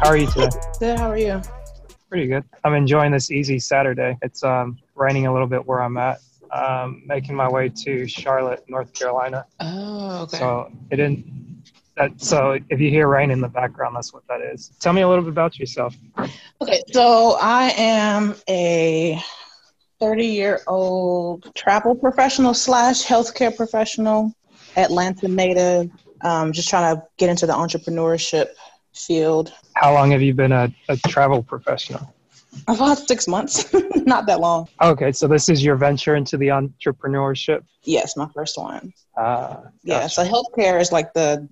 How are you today? Good. How are you? Pretty good. I'm enjoying this easy Saturday. It's um, raining a little bit where I'm at. Um, making my way to Charlotte, North Carolina. Oh, okay. So it didn't. That, so if you hear rain in the background, that's what that is. Tell me a little bit about yourself. okay. So I am a 30 year old travel professional slash healthcare professional, Atlanta native. Um, just trying to get into the entrepreneurship field. How long have you been a, a travel professional? About six months, not that long. Okay, so this is your venture into the entrepreneurship. Yes, my first one. Uh, Yeah. So healthcare is like the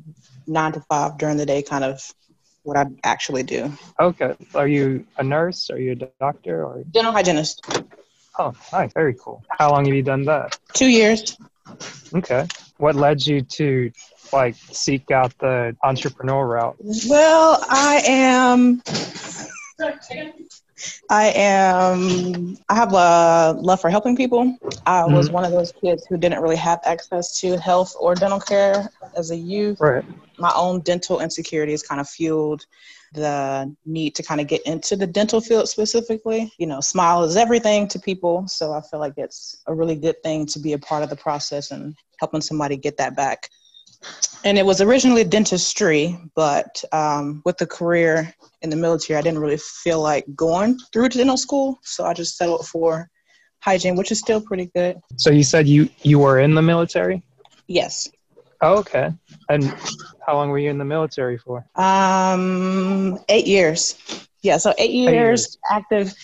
nine to five during the day kind of what I actually do. Okay, are you a nurse? Are you a doctor? Or Dental hygienist. oh, nice, very cool. How long have you done that? Two years. Okay. What led you to like seek out the entrepreneur route? Well, I am. I am. I have a love for helping people. I was Mhm. one of those kids who didn't really have access to health or dental care as a youth. Right. My own dental insecurities kind of fueled the need to kind of get into the dental field specifically. You know, smile is everything to people, so I feel like it's a really good thing to be a part of the process and helping somebody get that back. And it was originally dentistry, but um, with the career in the military, I didn't really feel like going through dental school, so I just settled for hygiene, which is still pretty good. So you said you you were in the military? Yes. Oh, okay. And how long were you in the military for? Um, eight years. Yeah, so eight years, years. active,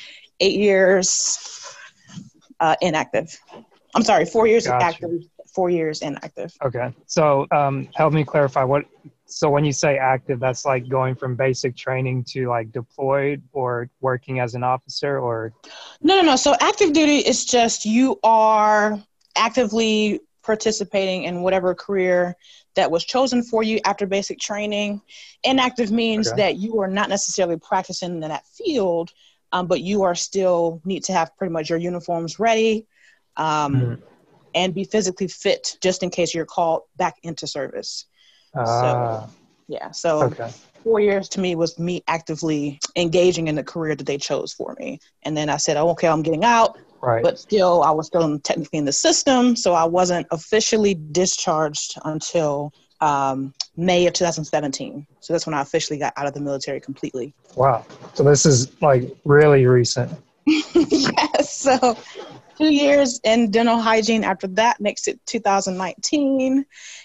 eight years uh, inactive. I'm sorry, four years Gotcha. active, four years inactive. Okay. So um, help me clarify what. So when you say active, that's like going from basic training to like deployed or working as an officer or No, no, no. So active duty is just you are actively participating in whatever career that was chosen for you after basic training. Inactive means Okay. that you are not necessarily practicing in that field, um, but you are still need to have pretty much your uniforms ready um, Mhm. And be physically fit just in case you're called back into service. Ah, Yeah. So okay. four years to me was me actively engaging in the career that they chose for me. And then I said, oh, okay, I'm getting out Right. but still I was still in, technically in the system, so I wasn't officially discharged until um, May of 2017. So that's when I officially got out of the military completely. wow. So this is like really recent. so two years in dental hygiene after that makes it 2019,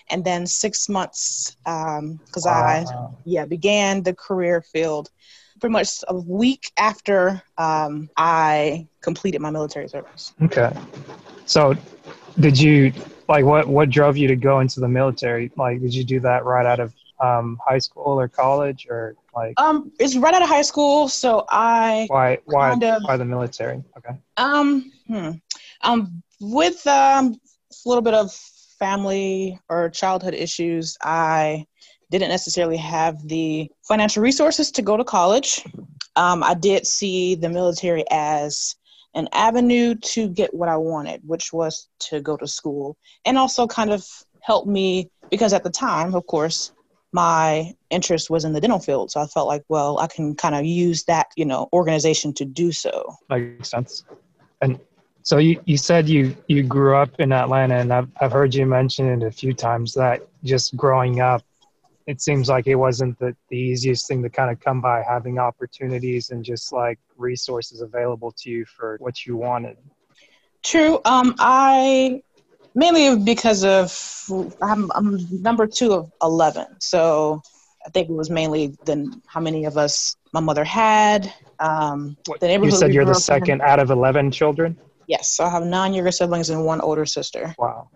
and then six months because I Wow. yeah began the career field pretty much a week after um, I completed my military service. Okay. So did you like what what drove you to go into the military? Like did you do that right out of um, high school or college or like Um, it's right out of high school, so I why why kind of- why the military? Okay. um hmm, um with um a little bit of family or childhood issues, I didn't necessarily have the financial resources to go to college. Um, I did see the military as an avenue to get what I wanted, which was to go to school and also kind of help me because at the time, of course, my interest was in the dental field. So I felt like, well, I can kind of use that, you know, organization to do so. Makes sense. And so you, you said you, you grew up in Atlanta and I've, I've heard you mention it a few times that just growing up, it seems like it wasn't the, the easiest thing to kind of come by having opportunities and just like resources available to you for what you wanted. True. Um, I mainly because of I'm, I'm number two of eleven, so I think it was mainly then how many of us my mother had. Um, the you said you're the up in- second out of 11 children? Yes, so I have nine younger siblings and one older sister. Wow.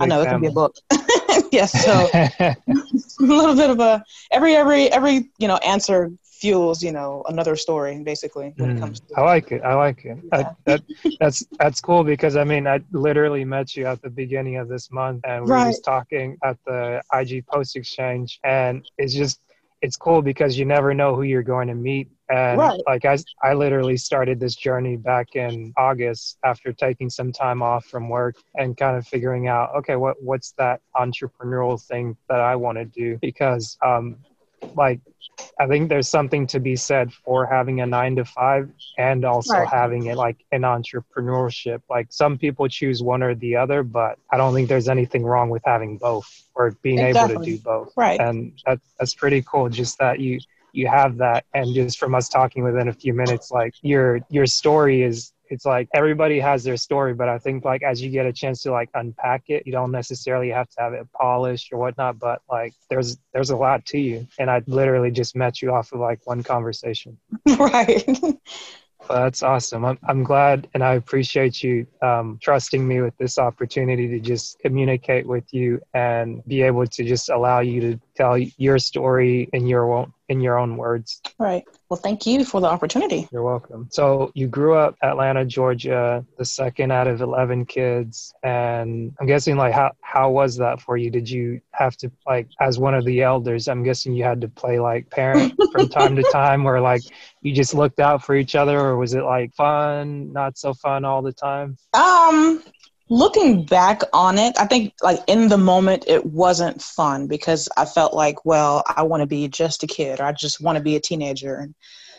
I know it can be a book. yes, so a little bit of a every every every you know answer fuels you know another story basically when it Mm, comes to I like it. I like it. Yeah. I, that, that's that's cool because I mean I literally met you at the beginning of this month and we were just talking at the IG Post Exchange and it's just it's cool because you never know who you're going to meet and Right. like I I literally started this journey back in August after taking some time off from work and kind of figuring out okay what what's that entrepreneurial thing that I want to do because um like I think there's something to be said for having a nine to five and also Right. having it like an entrepreneurship. Like some people choose one or the other, but I don't think there's anything wrong with having both or being able to do both. right And that, that's pretty cool. Just that you you have that, and just from us talking within a few minutes, like your your story is. It's like everybody has their story, but I think like as you get a chance to like unpack it, you don't necessarily have to have it polished or whatnot. But like there's there's a lot to you, and I literally just met you off of like one conversation. right But that's awesome. I'm, I'm glad and I appreciate you um, trusting me with this opportunity to just communicate with you and be able to just allow you to tell your story in your own in your own words. right well thank you for the opportunity You're welcome. So you grew up Atlanta, Georgia, the second out of 11 kids and I'm guessing like how how was that for you? Did you have to like as one of the elders, I'm guessing you had to play like parent from time to time or like you just looked out for each other or was it like fun, not so fun all the time? Um, looking back on it, I think like in the moment it wasn't fun because I felt like, well, I want to be just a kid or I just want to be a teenager and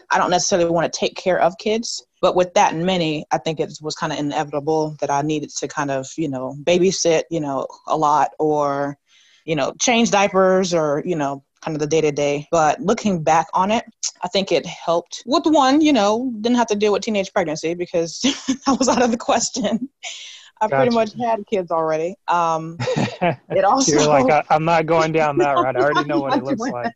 I don't necessarily want to take care of kids. But with that many, I think it was kind of inevitable that I needed to kind of, you know, babysit, you know, a lot or, you know, change diapers or, you know, kind of the day to day. But looking back on it, I think it helped with one, you know, didn't have to deal with teenage pregnancy because that was out of the question. I pretty much had kids already. Um, it also You're like, I, I'm not going down that route. I already know what it looks like.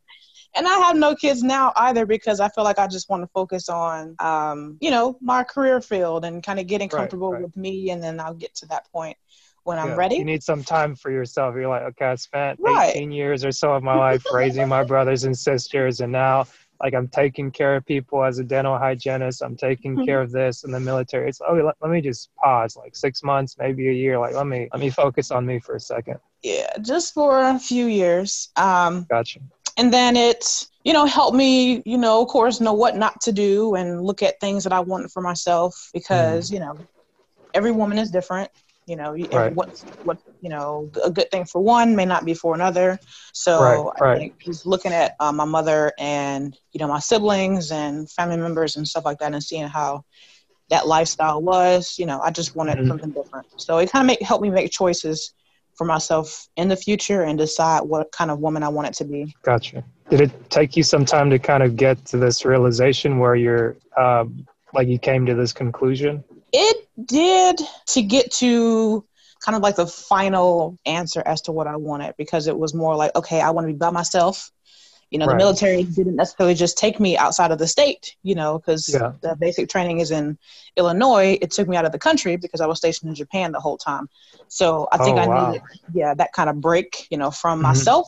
and I have no kids now either because I feel like I just want to focus on, um, you know, my career field and kind of getting Right, comfortable right. with me, and then I'll get to that point when I'm Yeah, ready. You need some time for yourself. You're like, okay, I spent Right. 18 years or so of my life raising my brothers and sisters, and now like I'm taking care of people as a dental hygienist. I'm taking Mhm. care of this in the military. It's oh, let, let me just pause, like six months, maybe a year. Like let me let me focus on me for a second. yeah, just for a few years. Um, Gotcha. and then it you know helped me you know of course know what not to do and look at things that i wanted for myself because you know every woman is different you know Right. what's what you know a good thing for one may not be for another so Right, i right. think just looking at uh, my mother and you know my siblings and family members and stuff like that and seeing how that lifestyle was you know i just wanted Mhm. something different so it kind of make helped me make choices for myself in the future and decide what kind of woman i wanted to be Gotcha. Did it take you some time to kind of get to this realization where you're um, like you came to this conclusion? It did to get to kind of like the final answer as to what I wanted because it was more like, okay, I want to be by myself. You know, Right. the military didn't necessarily just take me outside of the state, you know, because Yeah. the basic training is in Illinois. It took me out of the country because I was stationed in Japan the whole time. So I think Oh, I wow. needed, yeah, that kind of break, you know, from Mhm. myself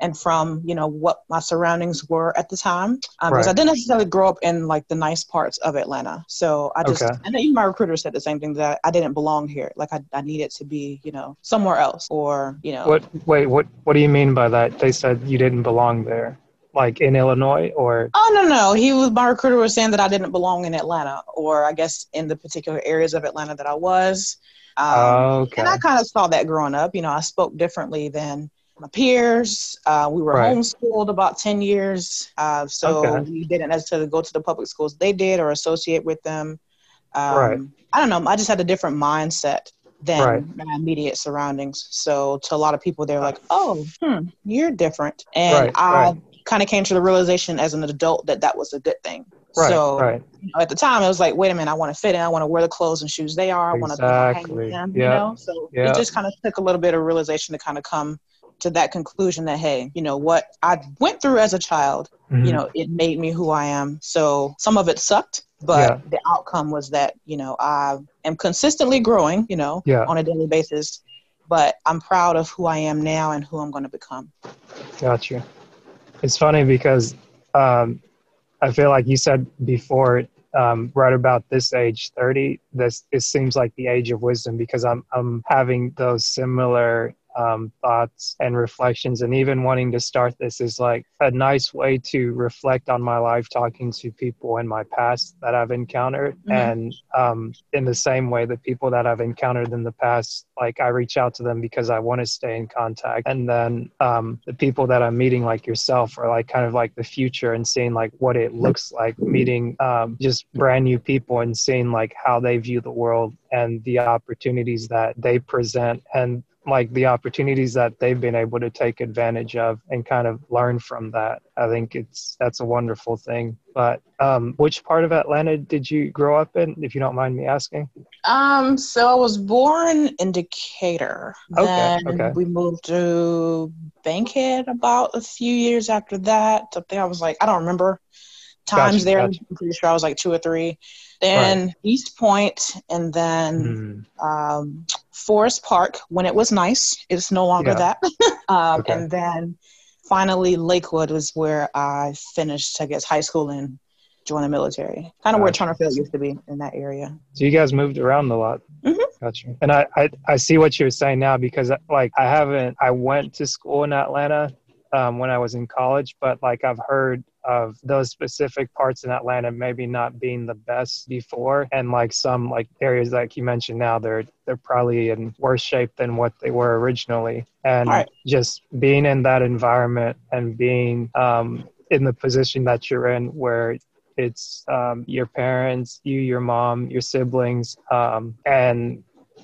and from you know what my surroundings were at the time because I Right. didn't necessarily grow up in like the nice parts of Atlanta. So I just Okay. and even my recruiter said the same thing that I didn't belong here. Like I, I needed to be you know somewhere else or you know What? Wait. What? What do you mean by that? They said you didn't belong there, like in Illinois, or Oh no no he was my recruiter was saying that I didn't belong in Atlanta or I guess in the particular areas of Atlanta that I was. Um, okay. And I kind of saw that growing up. You know, I spoke differently than my peers. Uh, we were Right. homeschooled about 10 years. Uh, so Okay. we didn't necessarily go to the public schools they did or associate with them. Um, Right. I don't know. I just had a different mindset than Right. my immediate surroundings. So to a lot of people, they're like, oh, hmm, you're different. And Right, I kind of came to the realization as an adult that that was a good thing. right. so right. you know, at the time, it was like, wait a minute, I want to fit in. I want to wear the clothes and shoes they are. I want to hang Exactly. with them. Yeah. You know, so Yeah. it just kind of took a little bit of realization to kind of come to that conclusion that hey, you know what I went through as a child, Mhm. you know, it made me who I am. So some of it sucked, but Yeah. the outcome was that you know I am consistently growing, you know, Yeah. on a daily basis. but I'm proud of who I am now and who I'm going to become. Gotcha. It's funny because um, I feel like you said before, um, right about this age, 30, this it seems like the age of wisdom because I'm I'm having those similar um, thoughts and reflections and even wanting to start this is like a nice way to reflect on my life talking to people in my past that i've encountered mm-hmm. and um, in the same way the people that i've encountered in the past like i reach out to them because i want to stay in contact and then um, the people that i'm meeting like yourself are like kind of like the future and seeing like what it looks like meeting um, just brand new people and seeing like how they view the world and the opportunities that they present and like the opportunities that they've been able to take advantage of and kind of learn from that. I think it's that's a wonderful thing. But um, which part of Atlanta did you grow up in, if you don't mind me asking? Um, so I was born in Decatur. Okay. Then okay. we moved to Bankhead about a few years after that. I think I was like, I don't remember times gotcha, there. Gotcha. I'm pretty sure I was like two or three. Then right. East Point, and then mm. um, Forest Park when it was nice. It's no longer yeah. that. um, okay. And then finally, Lakewood was where I finished, I guess, high school and joined the military. Kind of gotcha. where Turner Field used to be in that area. So you guys moved around a lot. Mm-hmm. Gotcha. And I, I, I see what you're saying now because like I haven't, I went to school in Atlanta um, when I was in college, but like I've heard of those specific parts in Atlanta maybe not being the best before, and like some like areas like you mentioned now, they're they're probably in worse shape than what they were originally, and right. just being in that environment and being um, in the position that you're in where it's um, your parents, you, your mom, your siblings, um, and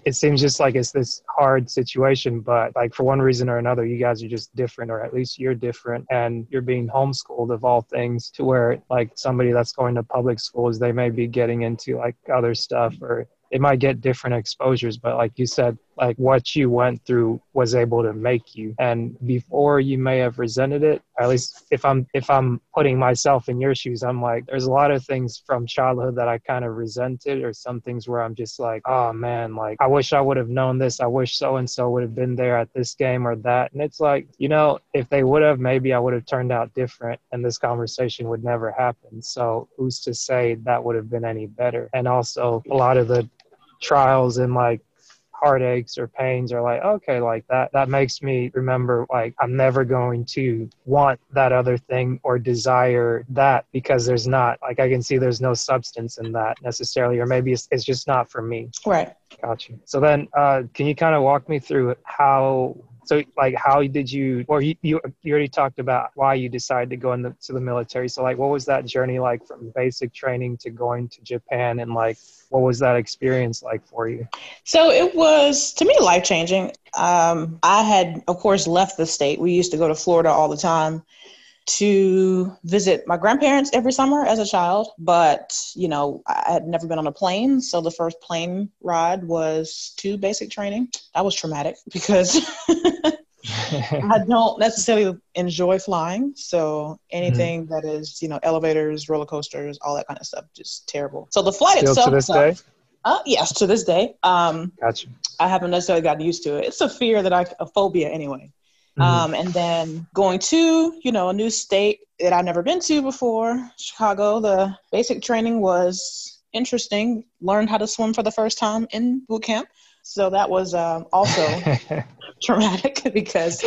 it seems just like it's this hard situation, but like for one reason or another, you guys are just different, or at least you're different, and you're being homeschooled of all things to where like somebody that's going to public schools, they may be getting into like other stuff or they might get different exposures, but like you said, like what you went through was able to make you. And before you may have resented it at least if i'm if i'm putting myself in your shoes i'm like there's a lot of things from childhood that i kind of resented or some things where i'm just like oh man like i wish i would have known this. I wish so and so would have been there at this game or that. And it's like you know if they would have maybe i would have turned out different and this conversation would never happen. So who's to say that would have been any better? And also a lot of the trials and like heartaches or pains are like okay like that that makes me remember like i'm never going to want that other thing or desire that because there's not like i can see there's no substance in that necessarily or maybe it's, it's just not for me. Right. Gotcha. So then uh, can you kind of walk me through how so like how did you or you, you, you already talked about why you decided to go into the military. So like what was that journey like from basic training to going to japan? And like what was that experience like for you? So it was to me life changing um, i had of course left the state. We used to go to florida all the time to visit my grandparents every summer as a child, but you know, I had never been on a plane, so the first plane ride was to basic training. That was traumatic because I don't necessarily enjoy flying, so anything mm-hmm. that is, you know, elevators, roller coasters, all that kind of stuff, just terrible. So the flight Still itself. To this day. Uh, yes, to this day. Um, gotcha. I haven't necessarily gotten used to it. It's a fear that I, a phobia anyway. Mm-hmm. Um, and then going to, you know, a new state that I've never been to before, Chicago, the basic training was interesting. Learned how to swim for the first time in boot camp. So that was um, also traumatic because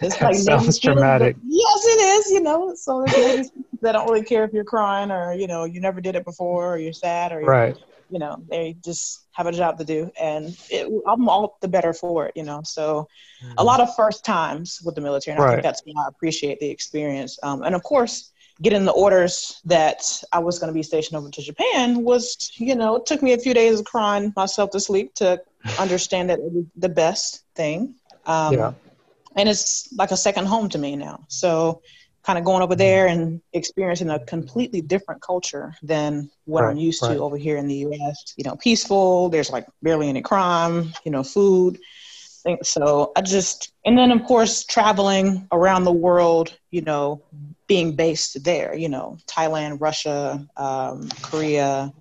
it's like sounds traumatic. yes, it is. You know, so that don't really care if you're crying or you know you never did it before or you're sad or right. You know, they just have a job to do, and it, I'm all the better for it. You know, so mm-hmm. a lot of first times with the military, and right. I think that's why I appreciate the experience. Um, and of course, getting the orders that I was going to be stationed over to Japan was, you know, it took me a few days of crying myself to sleep to understand that it was the best thing. Um, yeah. And it's like a second home to me now. So kind of going over there and experiencing a completely different culture than what right, I'm used right. to over here in the US. You know, peaceful, there's like barely any crime, you know, food. So I just, and then of course, traveling around the world, you know, being based there, you know, Thailand, Russia, um, Korea,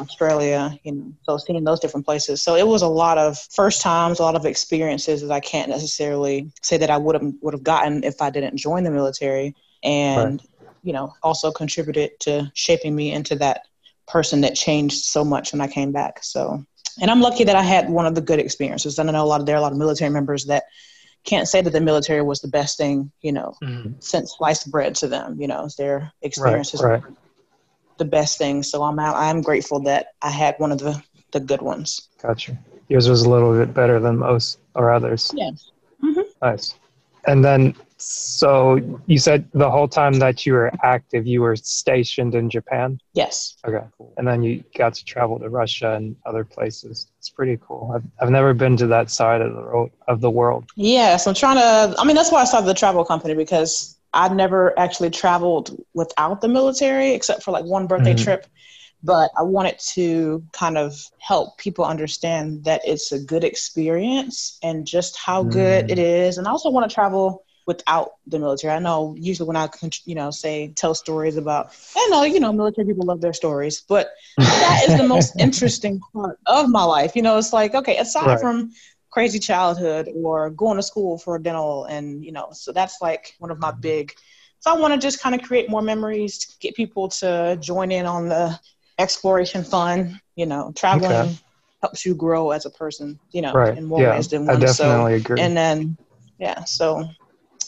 Australia, you know, so seeing those different places. So it was a lot of first times, a lot of experiences that I can't necessarily say that I would have would have gotten if I didn't join the military, and right. you know, also contributed to shaping me into that person that changed so much when I came back. So, and I'm lucky that I had one of the good experiences. And I know a lot of there are a lot of military members that can't say that the military was the best thing, you know, mm-hmm. since sliced bread to them. You know, their experiences right, right. The best thing. So I'm out. I'm grateful that I had one of the the good ones. Gotcha. Yours was a little bit better than most or others. Yes. Mm-hmm. Nice. And then so you said the whole time that you were active, you were stationed in Japan? Yes. Okay, cool. And then you got to travel to Russia and other places. It's pretty cool. I've, I've never been to that side of the, of the world. Yes, I'm trying to, I mean, that's why I started the travel company because I've never actually traveled without the military except for like one birthday mm-hmm. trip but I wanted to kind of help people understand that it's a good experience and just how good it mm. is. And I also want to travel without the military. I know usually when I, you know, say tell stories about, I know, you know, military people love their stories, but that is the most interesting part of my life. You know, it's like, okay, aside right. from crazy childhood or going to school for dental and, you know, so that's like one of my mm-hmm. big, so I want to just kind of create more memories, get people to join in on the exploration fun, you know, traveling. Okay. Helps you grow as a person, you know, right. in more yeah, ways than one. I definitely so, agree. And then, yeah, so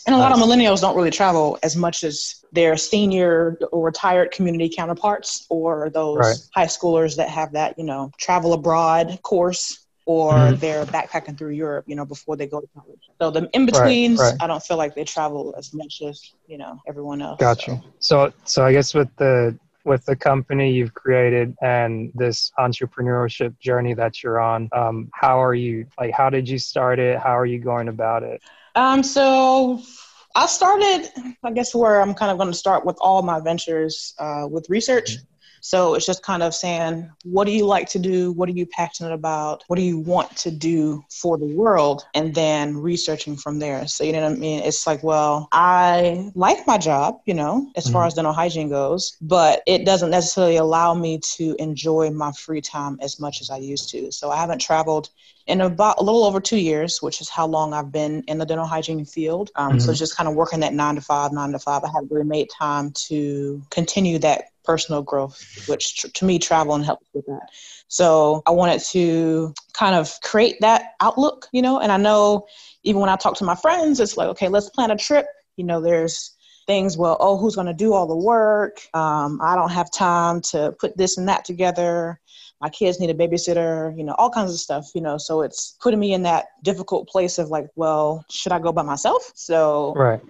and a lot of millennials don't really travel as much as their senior or retired community counterparts or those right. high schoolers that have that, you know, travel abroad course or mm-hmm. they're backpacking through Europe, you know, before they go to college. So the in betweens, right, right. I don't feel like they travel as much as, you know, everyone else. Got you. So so I guess with the with the company you've created and this entrepreneurship journey that you're on, um, how are you like how did you start it? How are you going about it? Um, so I started, I guess, where I'm kind of going to start with all my ventures uh, with research. Mm-hmm. So it's just kind of saying, what do you like to do? What are you passionate about? What do you want to do for the world? And then researching from there. So, you know what I mean? It's like, well, I like my job, you know, as mm-hmm. far as dental hygiene goes, but it doesn't necessarily allow me to enjoy my free time as much as I used to. So I haven't traveled in about a little over two years, which is how long I've been in the dental hygiene field. Um, mm-hmm. So just kind of working that nine to five, nine to five. I haven't really made time to continue that personal growth, which to me, traveling helps with that. So I wanted to kind of create that outlook, you know, and I know even when I talk to my friends, it's like, okay, let's plan a trip. You know, there's things, well, oh, who's going to do all the work? Um, I don't have time to put this and that together. My kids need a babysitter, you know, all kinds of stuff, you know. So it's putting me in that difficult place of like, well, should I go by myself? So, right.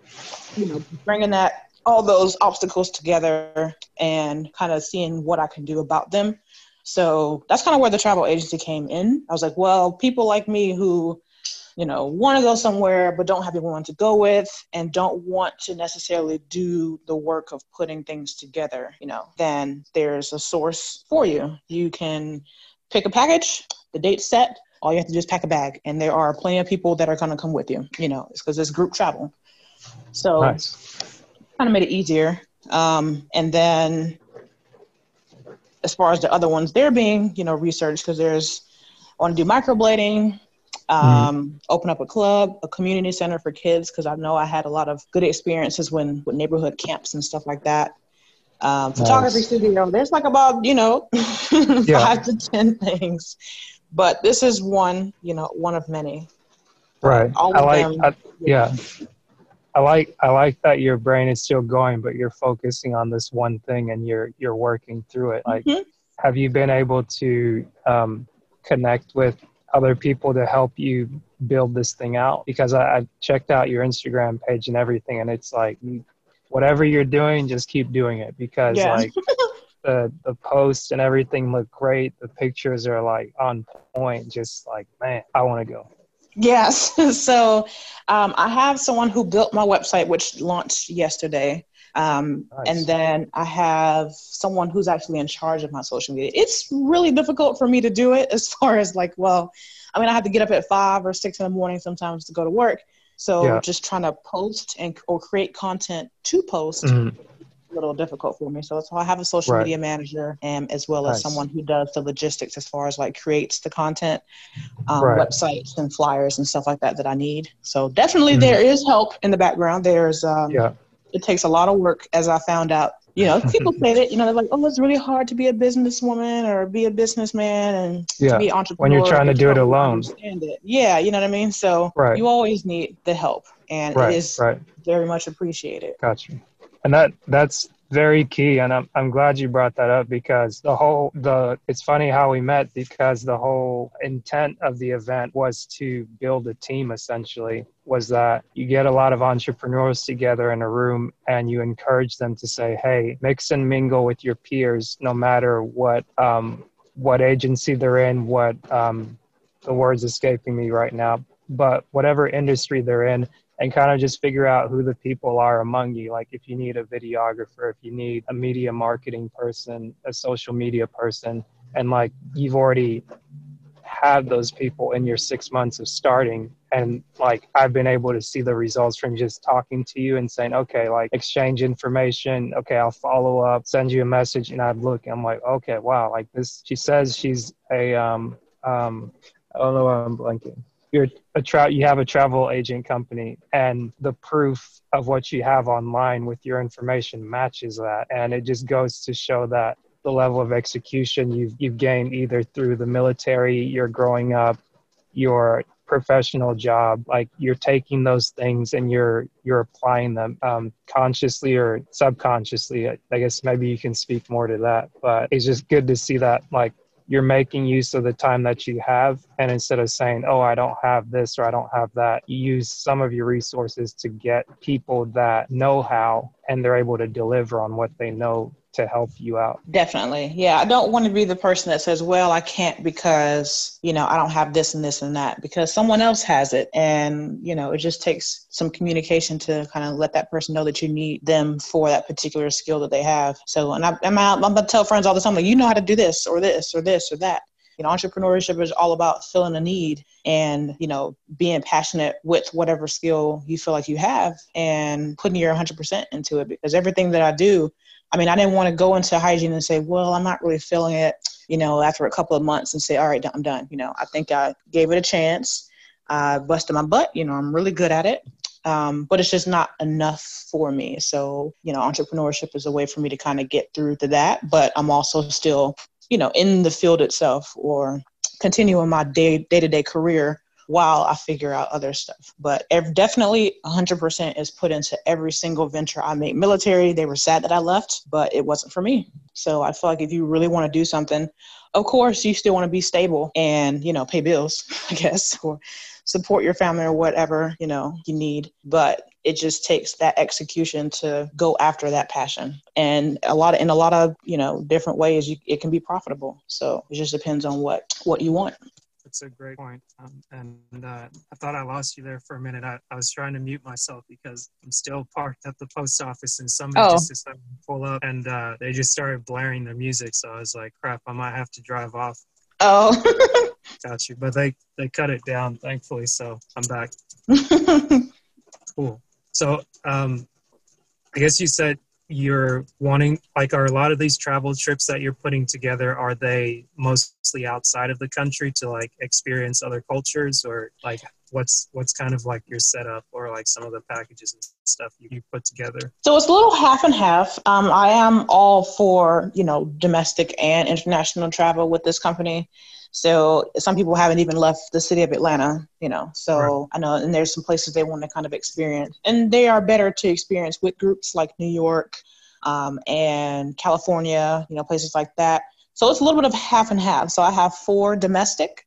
you know, bringing that all those obstacles together and kind of seeing what I can do about them. So that's kind of where the travel agency came in. I was like, well, people like me who, you know, want to go somewhere but don't have anyone to go with and don't want to necessarily do the work of putting things together, you know, then there's a source for you. You can pick a package, the date's set, all you have to do is pack a bag. And there are plenty of people that are going to come with you, you know, it's because it's group travel. So nice kind of made it easier. Um, and then as far as the other ones, they're being, you know, researched because there's, I want to do microblading, um, mm. open up a club, a community center for kids because I know I had a lot of good experiences when with neighborhood camps and stuff like that. Um, photography nice. studio. There's like about you know yeah. five to ten things, but this is one you know one of many. Right. All I like. Them, I, yeah. I like I like that your brain is still going, but you're focusing on this one thing and you're you're working through it. Like, mm-hmm. have you been able to um, connect with other people to help you build this thing out? Because I, I checked out your Instagram page and everything, and it's like whatever you're doing, just keep doing it because yeah. like the the posts and everything look great. The pictures are like on point. Just like man, I want to go. Yes. so um, I have someone who built my website, which launched yesterday. Um, nice. And then I have someone who's actually in charge of my social media. It's really difficult for me to do it as far as like, well, I mean, I have to get up at five or six in the morning sometimes to go to work. So yeah. just trying to post and or create content to post. Mm-hmm. little difficult for me. So that's why I have a social Right. media manager and as well as someone who does the logistics as far as like creates the content, um, Right. websites and flyers and stuff like that that I need. So definitely Mhm. there is help in the background. There's um, Yeah. It takes a lot of work as I found out. You know, people say that, you know, they're like, oh, it's really hard to be a businesswoman or be a businessman and Yeah. to be entrepreneur. When you're trying to do it alone. It. Yeah, you know what I mean? So Right. you always need the help and Right. it is Right. very much appreciated. Gotcha. And that that's very key and I'm I'm glad you brought that up because the whole the it's funny how we met because the whole intent of the event was to build a team essentially was that you get a lot of entrepreneurs together in a room and you encourage them to say hey mix and mingle with your peers no matter what um what agency they're in what um the words escaping me right now but whatever industry they're in and kind of just figure out who the people are among you. Like if you need a videographer, if you need a media marketing person, a social media person, and like you've already had those people in your six months of starting. And like I've been able to see the results from just talking to you and saying, okay, like exchange information. Okay, I'll follow up, send you a message. And I'd look and I'm like, okay, wow, like this, she says she's a, um, um, I don't know why I'm blanking you're a tra- you have a travel agent company and the proof of what you have online with your information matches that. And it just goes to show that the level of execution you've you've gained either through the military you're growing up your professional job like you're taking those things and you're you're applying them um, consciously or subconsciously. I guess maybe you can speak more to that but it's just good to see that like you're making use of the time that you have and instead of saying oh i don't have this or i don't have that you use some of your resources to get people that know how and they're able to deliver on what they know to help you out Definitely. Yeah. I don't want to be the person that says, well, I can't because, you know, I don't have this and this and that because someone else has it. And, you know, it just takes some communication to kind of let that person know that you need them for that particular skill that they have. So, and I, I'm, out, I'm going to tell friends all the time, like, you know how to do this or this or this or that. You know, entrepreneurship is all about filling a need and, you know, being passionate with whatever skill you feel like you have and putting your 100% into it because everything that I do, I mean, I didn't want to go into hygiene and say, well, I'm not really feeling it, you know, after a couple of months and say, all right, I'm done. You know, I think I gave it a chance. I busted my butt. You know, I'm really good at it. Um, but it's just not enough for me. So, you know, entrepreneurship is a way for me to kind of get through to that. But I'm also still, you know, in the field itself or continuing my day day to day career while I figure out other stuff. But definitely 100% is put into every single venture I make. Military, they were sad that I left, but it wasn't for me. So I feel like if you really want to do something, of course, you still want to be stable and, you know, pay bills, I guess, or support your family or whatever, you know, you need. But it just takes that execution to go after that passion. And a lot of, in a lot of, you know, different ways, you, it can be profitable. So it just depends on what, what you want. That's a great point. Um, and uh, I thought I lost you there for a minute. I, I was trying to mute myself because I'm still parked at the post office and somebody Oh. just decided to pull up and uh, they just started blaring their music. So I was like, crap, I might have to drive off. Oh. Got you. But they, they cut it down, thankfully. So I'm back. Cool. So um, I guess you said you're wanting, like, are a lot of these travel trips that you're putting together, are they mostly outside of the country to like experience other cultures or like what's what's kind of like your setup or like some of the packages and stuff you, you put together? So it's a little half and half. Um, I am all for you know domestic and international travel with this company. So some people haven't even left the city of Atlanta, you know. So Right. I know, and there's some places they want to kind of experience, and they are better to experience with groups like New York um, and California, you know, places like that. So it's a little bit of half and half. So I have four domestic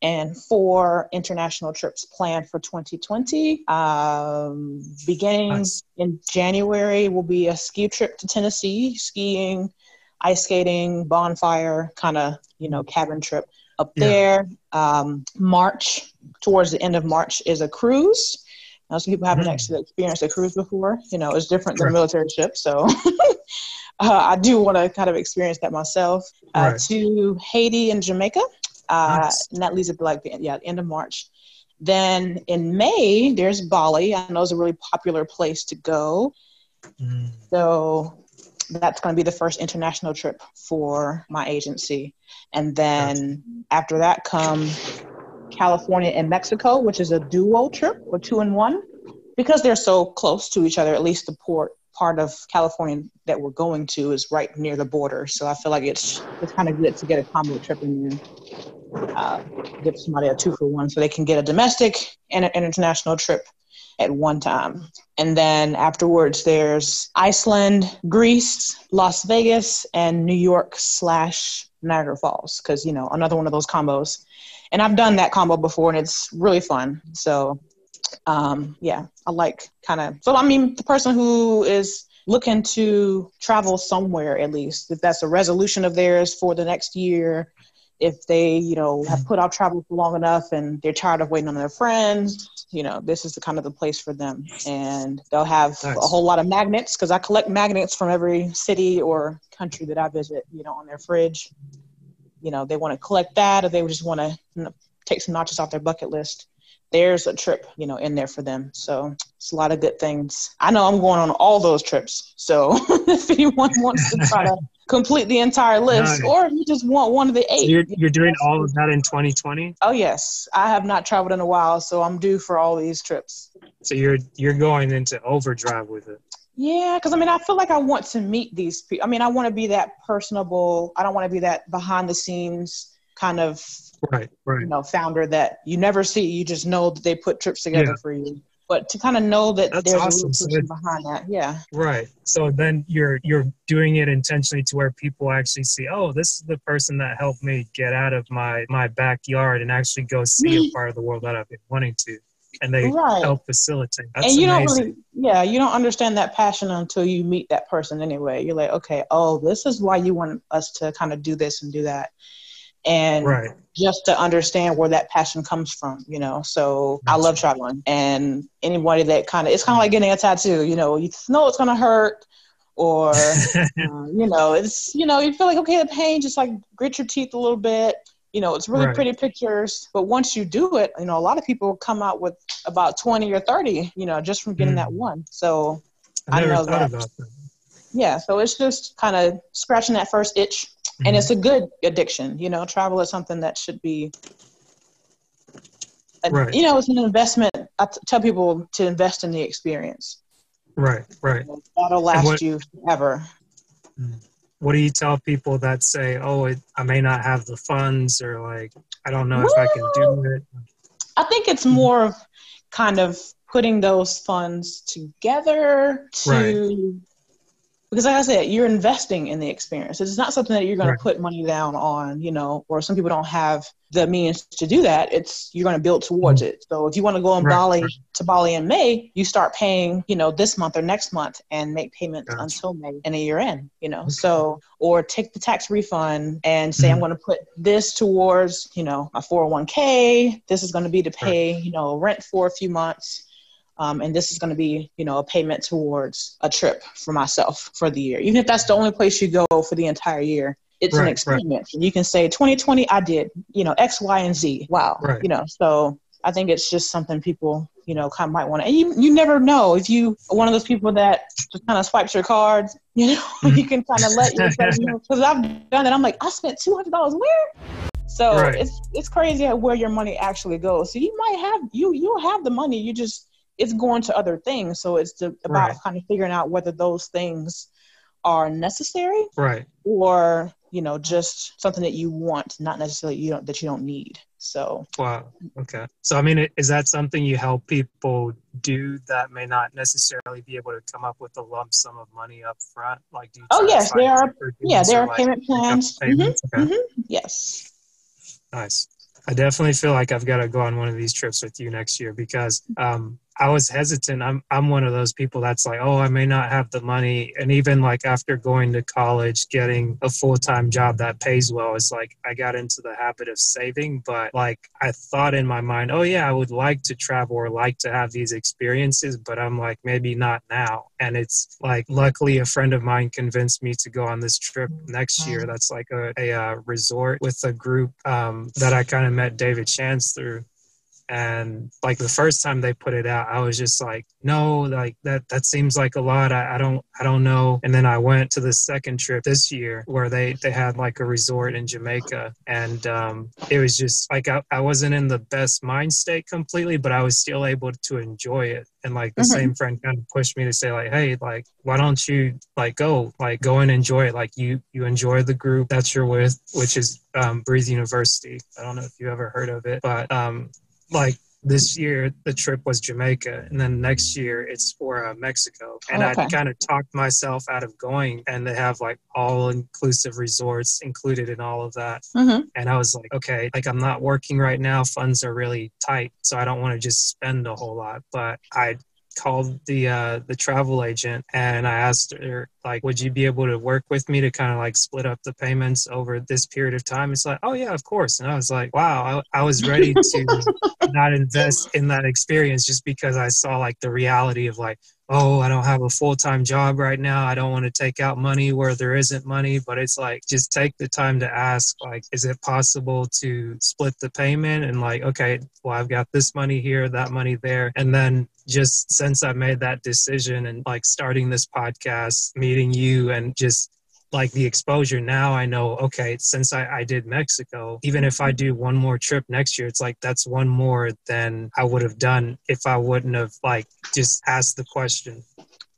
and four international trips planned for 2020. Um, beginning Nice. in January will be a ski trip to Tennessee, skiing, ice skating, bonfire, kind of, you know, cabin trip up Yeah. there. Um, March, towards the end of March, is a cruise. Now, some people haven't Mhm. actually experienced a cruise before. You know, it's different than a Right. military ship. So uh, I do want to kind of experience that myself. Uh, Right. To Haiti and Jamaica. Uh, Nice. And that leads like, the, yeah, end of March. Then in May, there's Bali. I know it's a really popular place to go. Mm, So that's going to be the first international trip for my agency. And then after that come California and Mexico, which is a duo trip or two in one, because they're so close to each other. At least the port part of California that we're going to is right near the border, so I feel like it's it's kind of good to get a combo trip in there. Uh, give somebody a two for one, so they can get a domestic and an international trip at one time. And then afterwards, there's Iceland, Greece, Las Vegas, and New York slash Niagara Falls, because you know another one of those combos. And I've done that combo before, and it's really fun. So um, yeah, I like kind of. So I mean, the person who is looking to travel somewhere at least, if that's a resolution of theirs for the next year, if they you know have put off travel for long enough and they're tired of waiting on their friends, you know, this is the kind of the place for them, and they'll have nice. a whole lot of magnets because I collect magnets from every city or country that I visit, you know, on their fridge. You know, they want to collect that, or they just want to you know, take some notches off their bucket list there's a trip, you know, in there for them. So it's a lot of good things. I know I'm going on all those trips. So if anyone wants to try to complete the entire list, or if you just want one of the eight. So you're, you're doing all of that in 2020? Oh yes, I have not traveled in a while, so I'm due for all these trips. So you're you're going into overdrive with it. Yeah, because I mean, I feel like I want to meet these people. I mean, I want to be that personable. I don't want to be that behind the scenes kind of right, right. you know founder that you never see. You just know that they put trips together yeah. for you. But to kind of know that That's there's awesome. a so behind that, yeah. Right. So then you're you're doing it intentionally to where people actually see, oh, this is the person that helped me get out of my my backyard and actually go see a part of the world that I've been wanting to and they right. help facilitate. That's and you amazing. don't really, yeah, you don't understand that passion until you meet that person anyway. You're like, okay, oh, this is why you want us to kind of do this and do that and right. just to understand where that passion comes from, you know. So I love traveling, and anybody that kind of it's kind of like getting a tattoo, you know. You know it's gonna hurt, or uh, you know, it's you know you feel like okay, the pain just like grit your teeth a little bit. You know, it's really right. pretty pictures, but once you do it, you know, a lot of people come out with about twenty or thirty, you know, just from getting mm. that one. So I, I know that. that. Yeah, so it's just kind of scratching that first itch mm-hmm. and it's a good addiction. You know, travel is something that should be. Right. You know, it's an investment. I t- tell people to invest in the experience. Right, right. That'll last what, you forever. Mm. What do you tell people that say, "Oh, it, I may not have the funds," or like, "I don't know Woo! if I can do it"? I think it's more of kind of putting those funds together to right because like I said, you're investing in the experience. It's not something that you're going right. to put money down on, you know, or some people don't have the means to do that. It's you're going to build towards mm-hmm. it. So if you want to go on right. Bali right. to Bali in May, you start paying, you know, this month or next month and make payments gotcha. until May and a year in, you know. Okay. So or take the tax refund and say mm-hmm. I'm going to put this towards, you know, my 401k. This is going to be to pay, you know, rent for a few months um, and this is going to be, you know, a payment towards a trip for myself for the year. Even if that's the only place you go for the entire year, it's right, an experience. Right. You can say 2020, I did, you know, X, Y, and Z. Wow. Right. You know, so I think it's just something people, you know, kind of might want to, and you, you never know if you one of those people that just kind of swipes your cards, you know, mm-hmm. you can kind of let yourself, because I've done it. I'm like, I spent $200 where? So right. it's it's crazy where your money actually goes. So you might have you you'll have the money. You just it's going to other things. So it's the, about right. kind of figuring out whether those things are necessary, right, or you know just something that you want, not necessarily you don't that you don't need. So wow, okay. So I mean, is that something you help people do that may not necessarily be able to come up with a lump sum of money up front? Like, do you oh yes, there are. Yeah, there are like payment plans. Mm-hmm. Okay. Mm-hmm. Yes. Nice. I definitely feel like I've got to go on one of these trips with you next year because um, I was hesitant. I'm I'm one of those people that's like, oh, I may not have the money. And even like after going to college, getting a full time job that pays well, it's like I got into the habit of saving. But like I thought in my mind, oh yeah, I would like to travel or like to have these experiences, but I'm like maybe not now. And it's like luckily a friend of mine convinced me to go on this trip next year. That's like a, a, uh, resort with a group um, that I kind of met David Chance through And like the first time they put it out, I was just like, no, like that that seems like a lot. I, I don't I don't know. And then I went to the second trip this year where they they had like a resort in Jamaica, and um, it was just like I, I wasn't in the best mind state completely, but I was still able to enjoy it. And like the mm-hmm. same friend kind of pushed me to say like, hey, like why don't you like go like go and enjoy it? Like you you enjoy the group that you're with, which is um, Breathe University. I don't know if you ever heard of it, but um, like this year the trip was Jamaica, and then next year it's for uh, Mexico. And okay. I kind of talked myself out of going, and they have like all inclusive resorts included in all of that. Mm-hmm. And I was like, okay, like I'm not working right now, funds are really tight, so I don't want to just spend a whole lot. But I called the uh, the travel agent and I asked her like, would you be able to work with me to kind of like split up the payments over this period of time? It's like, oh yeah, of course. And I was like, wow, I, I was ready to not invest in that experience just because I saw like the reality of like, oh, I don't have a full time job right now. I don't want to take out money where there isn't money. But it's like, just take the time to ask, like, is it possible to split the payment? And like, okay, well, I've got this money here, that money there. And then just since I made that decision and like starting this podcast, meeting you, and just like the exposure now i know okay since I, I did mexico even if i do one more trip next year it's like that's one more than i would have done if i wouldn't have like just asked the question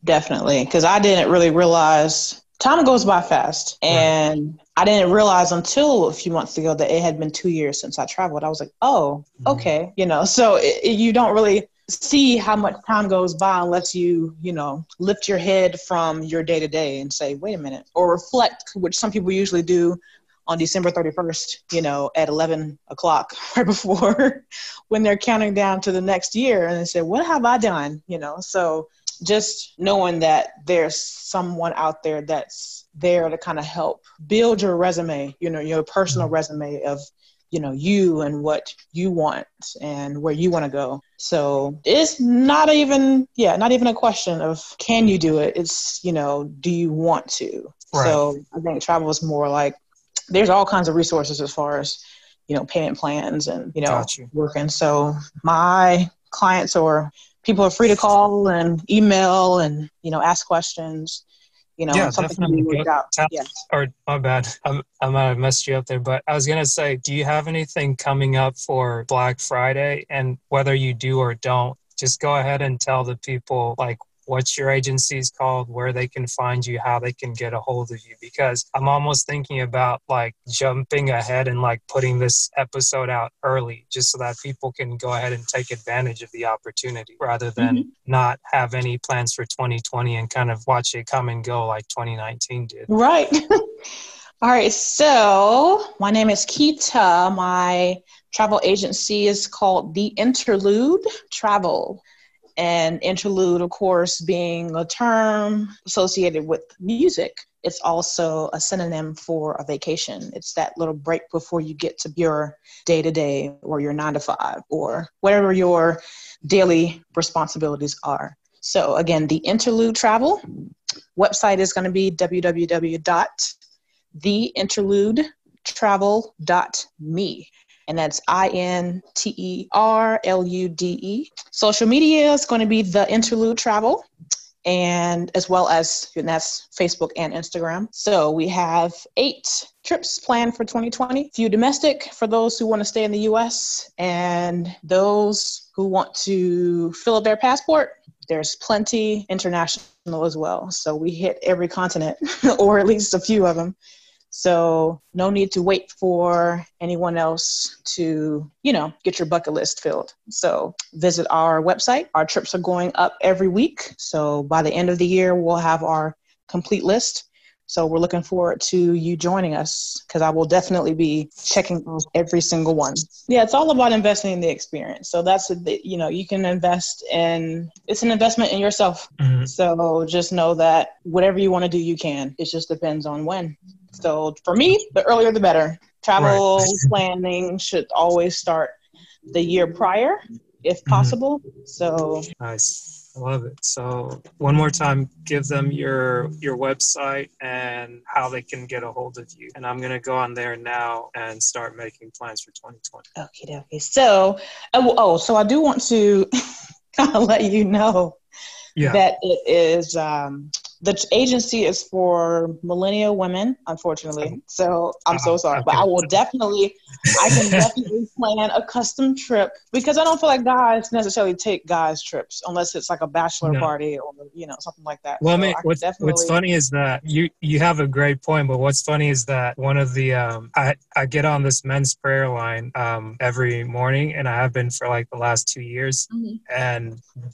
definitely because i didn't really realize time goes by fast and right. i didn't realize until a few months ago that it had been two years since i traveled i was like oh mm-hmm. okay mm-hmm. you know so it, it, you don't really see how much time goes by and lets you, you know, lift your head from your day to day and say, wait a minute, or reflect, which some people usually do on December 31st, you know, at 11 o'clock right before when they're counting down to the next year and they say, what have I done? You know, so just knowing that there's someone out there that's there to kind of help build your resume, you know, your personal mm-hmm. resume of you know you and what you want and where you want to go. So it's not even yeah not even a question of can you do it. It's you know do you want to? Right. so i think travel is more like there's all kinds of resources as far as you know payment plans and you know you. working. So my clients or people are free to call and email and you know ask questions you know, yeah, something definitely. can worked out. Tell, yeah. Or my bad, I'm, I might have messed you up there, but I was gonna say, do you have anything coming up for Black Friday? And whether you do or don't, just go ahead and tell the people like what your agency is called, where they can find you, how they can get a hold of you. Because I'm almost thinking about like jumping ahead and like putting this episode out early just so that people can go ahead and take advantage of the opportunity rather than mm-hmm. not have any plans for 2020 and kind of watch it come and go like 2019 did. Right. All right, so my name is Keita. My travel agency is called The Interlude Travel and interlude, of course, being a term associated with music. It's also a synonym for a vacation. It's that little break before you get to your day to day or your nine to five or whatever your daily responsibilities are. So, again, the interlude travel website is going to be www.theinterludetravel.me and that's I N T E R L U D E. Social media is going to be the Interlude Travel, and as well as and that's Facebook and Instagram. So we have eight trips planned for 2020. Few domestic for those who want to stay in the U.S. and those who want to fill up their passport. There's plenty international as well. So we hit every continent, or at least a few of them. So no need to wait for anyone else to, you know, get your bucket list filled. So visit our website. Our trips are going up every week. So by the end of the year, we'll have our complete list. So we're looking forward to you joining us because I will definitely be checking every single one. Yeah, it's all about investing in the experience. So that's a, you know you can invest in it's an investment in yourself. Mm-hmm. So just know that whatever you want to do, you can. It just depends on when. So for me, the earlier the better. Travel right. planning should always start the year prior, if mm-hmm. possible. Mm-hmm. So nice. I love it. So one more time, give them your your website and how they can get a hold of you. And I'm gonna go on there now and start making plans for 2020. Okay, okay. So, oh, oh, so I do want to kind of let you know Yeah. that it is um, the agency is for millennial women, unfortunately. So I'm so Uh, sorry, but. I will definitely, I can definitely plan a custom trip because I don't feel like guys necessarily take guys trips unless it's like a bachelor No. party or you know something like that. Well, I mean, what's, what's funny is that you you have a great point, but what's funny is that one of the um, I I get on this men's prayer line um, every morning, and I have been for like the last two years. Mhm. And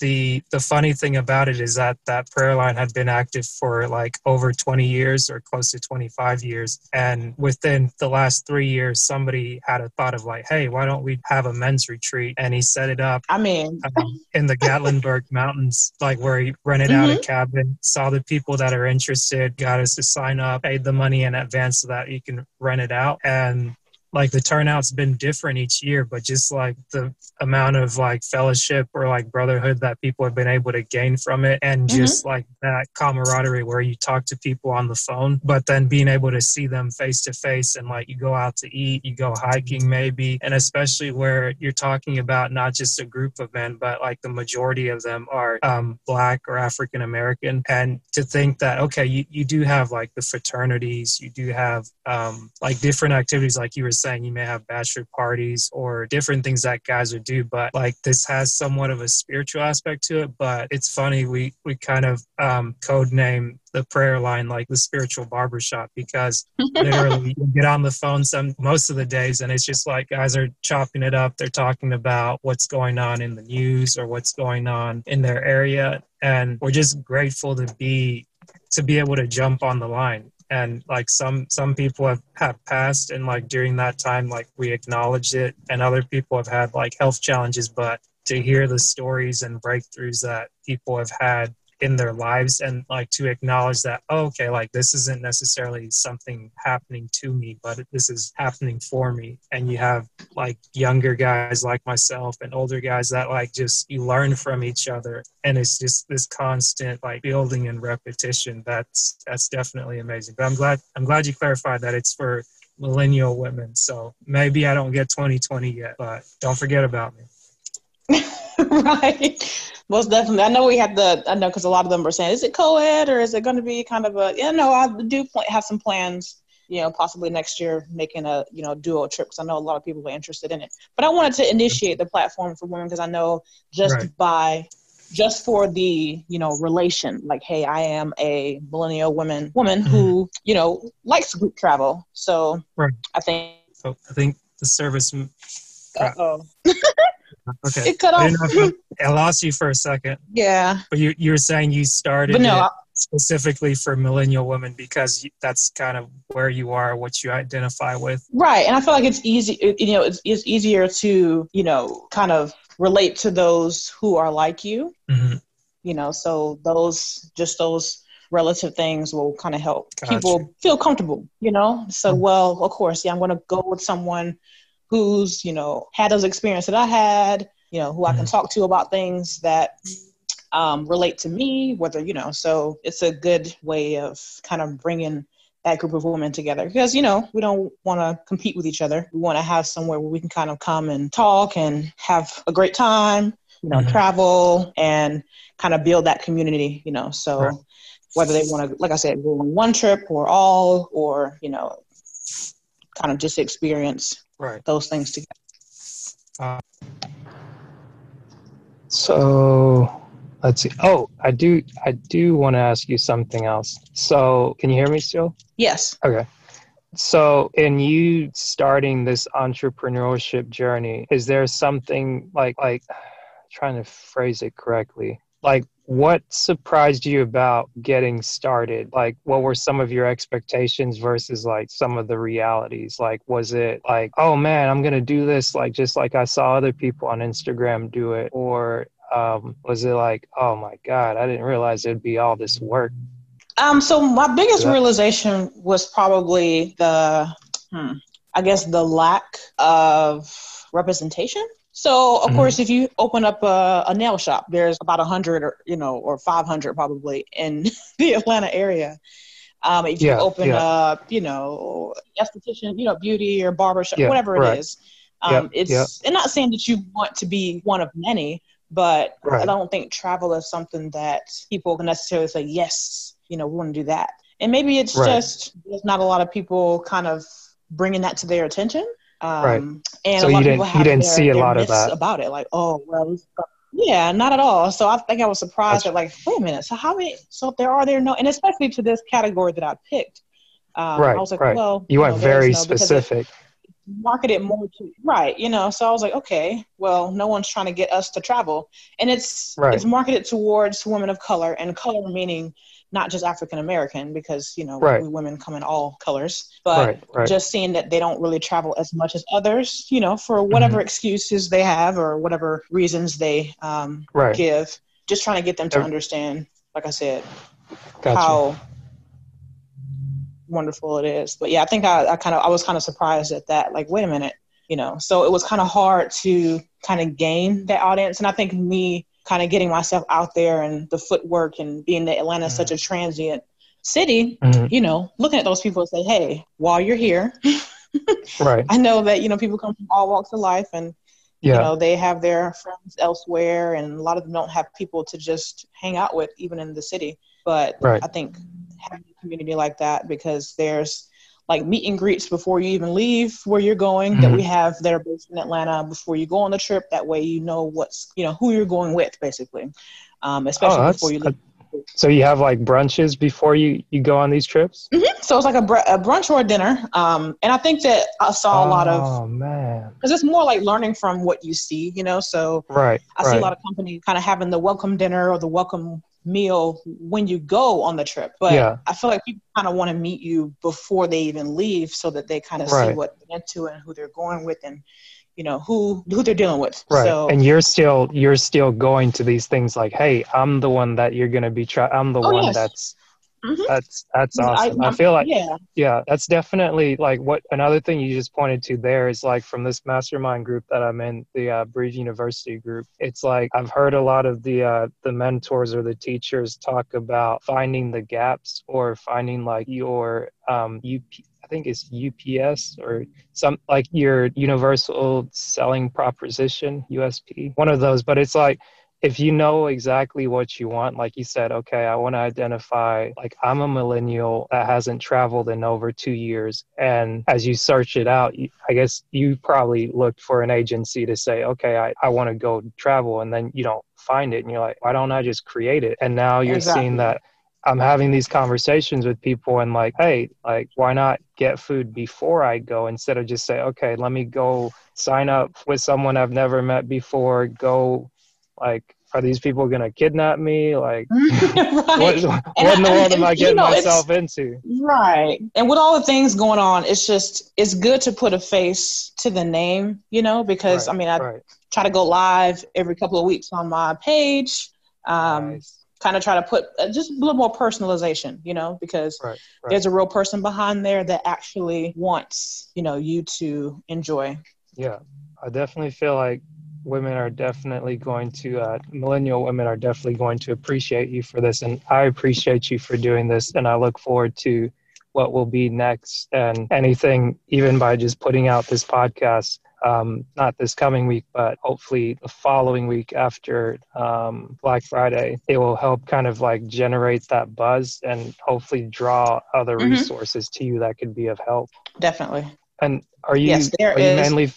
the the funny thing about it is that that prayer line had been active for like over 20 years or close to 25 years, and within the last three years, somebody had a thought of like, hey, why don't we have a men's retreat? And he set it up I mean, um, in the Gatlinburg Mountains, like where he rented out a cabin, saw the people that are interested, got us to sign up, paid the money in advance so that you can rent it out. And like the turnout's been different each year, but just like the amount of like fellowship or like brotherhood that people have been able to gain from it, and just like that camaraderie where you talk to people on the phone, but then being able to see them face to face and like you go out to eat, you go hiking maybe, and especially where you're talking about not just a group of men, but like the majority of them are um, black or African American, and to think that okay, you, you do have like the fraternities, you do have um, like different activities, like you were saying, you may have bachelor parties or different things that guys would do, but like this has somewhat of a spiritual aspect to it. But it's funny, we we kind of um, code name the prayer line like the spiritual barbershop because literally you get on the phone some most of the days and it's just like guys are chopping it up they're talking about what's going on in the news or what's going on in their area and we're just grateful to be to be able to jump on the line and like some some people have have passed and like during that time like we acknowledged it and other people have had like health challenges but to hear the stories and breakthroughs that people have had in their lives and like to acknowledge that oh, okay like this isn't necessarily something happening to me but this is happening for me. And you have like younger guys like myself and older guys that like just you learn from each other. And it's just this constant like building and repetition that's that's definitely amazing. But i'm glad i'm glad you clarified that it's for millennial women. So maybe i don't get 2020 yet but don't forget about me right. Most definitely. I know we had the, I know because a lot of them were saying, is it co ed or is it going to be kind of a, yeah, know, I do pl- have some plans, you know, possibly next year making a, you know, duo trip because I know a lot of people were interested in it. But I wanted to initiate the platform for women because I know just Right. by, just for the, you know, relation, like, hey, I am a millennial woman, woman who, you know, likes group travel. So Right. I think, so i think the service uh oh, okay it cut I, off. I I lost you for a second yeah. but you, you were saying you started But no, specifically for millennial women because that's kind of where you are, what you identify with. Right, and I feel like it's easy. You know, it's, it's easier to you know kind of relate to those who are like you. hmm You know, so those just those relative things will kind of help Gotcha. people feel comfortable. You know, so Mhm. well, of course, yeah, I'm going to go with someone who's you know had those experiences that I had. You know, who I can Mhm. talk to about things that um, relate to me. Whether you know, so it's a good way of kind of bringing that group of women together because you know we don't want to compete with each other we want to have somewhere where we can kind of come and talk and have a great time you know Mhm. travel and kind of build that community you know so Right. whether they want to like i said go on one trip or all or you know kind of just experience Right. those things together So let's see. Oh, I do. I do want to ask you something else. So can you hear me still? yes Okay. So, in you starting this entrepreneurship journey, is there something like like trying to phrase it correctly? Like what surprised you about getting started? Like what were some of your expectations versus like some of the realities? Like was it like, "Oh man, I'm going to do this like just like I saw other people on Instagram do it?" Or um, was it like, "Oh my god, I didn't realize it'd be all this work." Um, so my biggest Yeah. realization was probably the, hmm, I guess, the lack of representation. So of Mhm. course, if you open up a, a nail shop, there's about a hundred or you know or five hundred probably in the Atlanta area. Um, if you Yeah, open yeah. up, you know, esthetician, you know, beauty or barber shop, Yeah, whatever it right. is, um, it's and not saying that you want to be one of many, but I don't think travel is something that people can necessarily say yes, you know, we want to do that. And maybe it's Right. just there's not a lot of people kind of bringing that to their attention. Um, Right. And So you didn't- you didn't their, see a lot of that. about it, like, oh, well, yeah, not at all. So I think I was surprised Gotcha. at like, wait a minute, so how many? So there are there no, and especially to this category that I picked. Um, Right, I was like, right. well, You went know, very no- specific. marketed more to right, you know. So I was like, okay, well, no one's trying to get us to travel, and it's Right. it's marketed towards women of color, and color meaning not just African American, because you know Right. we women come in all colors, but Right, right. just seeing that they don't really travel as much as others, you know, for whatever Mm-hmm. excuses they have or whatever reasons they um, Right. give, just trying to get them to understand, like I said, Gotcha. how wonderful it is. But yeah, I think I, I kind of I was kind of surprised at that. Like, wait a minute, you know. So it was kind of hard to kind of gain that audience, and I think me kind of getting myself out there and the footwork and being that Atlanta is such a transient city, Mhm. you know, looking at those people and say, hey, while you're here, Right. I know that you know people come from all walks of life and Yeah. you know they have their friends elsewhere and a lot of them don't have people to just hang out with even in the city but Right. i think having a community like that because there's like meet and greets before you even leave where you're going that Mhm. we have that are based in atlanta before you go on the trip that way you know what's you know who you're going with basically um, especially Oh, before you leave so you have like brunches before you you go on these trips? so it's like a, br- a brunch or a dinner um, and i think that i saw a lot of Oh man. because it's more like learning from what you see you know so Right. I right. see a lot of companies kind of having the welcome dinner or the welcome meal when you go on the trip. But Yeah. I feel like people kind of want to meet you before they even leave so that they kind of see what they're into and who they're going with and you know who who they're dealing with. Right. So and you're still you're still going to these things like, hey, I'm the one that you're gonna be try I'm the Oh, one yes. that's Mhm. that's that's awesome. I, I'm- feel like yeah, yeah, that's definitely like what another thing you just pointed to there is like from this mastermind group that I'm in, the uh, Breeze University group. It's like I've heard a lot of the uh, the mentors or the teachers talk about finding the gaps or finding like your um, UP. I think it's UPS or some like your universal selling proposition USP, one of those. But it's like if you know exactly what you want, like you said, okay, I want to identify, like, I'm a millennial that hasn't traveled in over two years. And as you search it out, I guess you probably looked for an agency to say, okay, I, I want to go travel. And then you don't find it. And you're like, why don't I just create it? And now you're Exactly. seeing that I'm having these conversations with people and like, hey, like, why not get food before I go instead of just say, okay, let me go sign up with someone I've never met before, go like are these people gonna kidnap me like what, right. what in the world am i getting know, myself into Right. And with all the things going on, it's just it's good to put a face to the name, you know, because I mean I right, try to go live every couple of weeks on my page. Um, nice. kind of try to put uh, just a little more personalization, you know, because right, right. there's a real person behind there that actually wants, you know, you to enjoy. yeah i definitely feel like women are definitely going to uh, millennial women are definitely going to appreciate you for this and i appreciate you for doing this and i look forward to what will be next and anything even by just putting out this podcast um, not this coming week but hopefully the following week after um, black friday it will help kind of like generate that buzz and hopefully draw other Mhm. resources to you that could be of help Definitely. and are you Yes, there are you mainly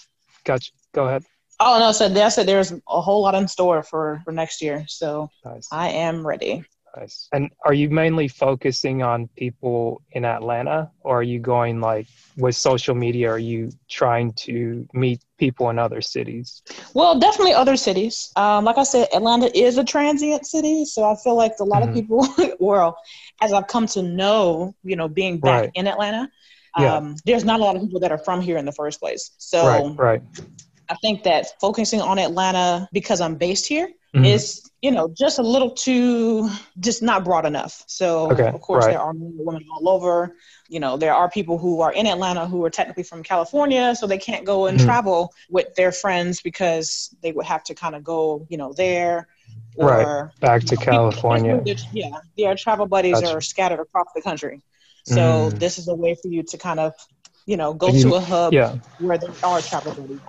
got go ahead Oh no, so I said there's a whole lot in store for for next year, so nice I am ready. Nice. And are you mainly focusing on people in Atlanta or are you going like with social media? Are you trying to meet people in other cities? Well, definitely other cities. Um, like I said, Atlanta is a transient city, so I feel like a lot Mhm. of people, well, as I've come to know, you know, being back Right. in Atlanta, Yeah. um, there's not a lot of people that are from here in the first place. So right, right. I think that focusing on Atlanta because I'm based here Mhm. is, you know, just a little too, just not broad enough. So, Okay, of course, right. there are women all over. You know, there are people who are in Atlanta who are technically from California, so they can't go and Mhm. travel with their friends because they would have to kind of go, you know, there. Right. Or, back to California. yeah, their travel buddies Gotcha. are scattered across the country. So Mm. this is a way for you to kind of, you know, go you- to a hub Yeah, where there are travel buddies.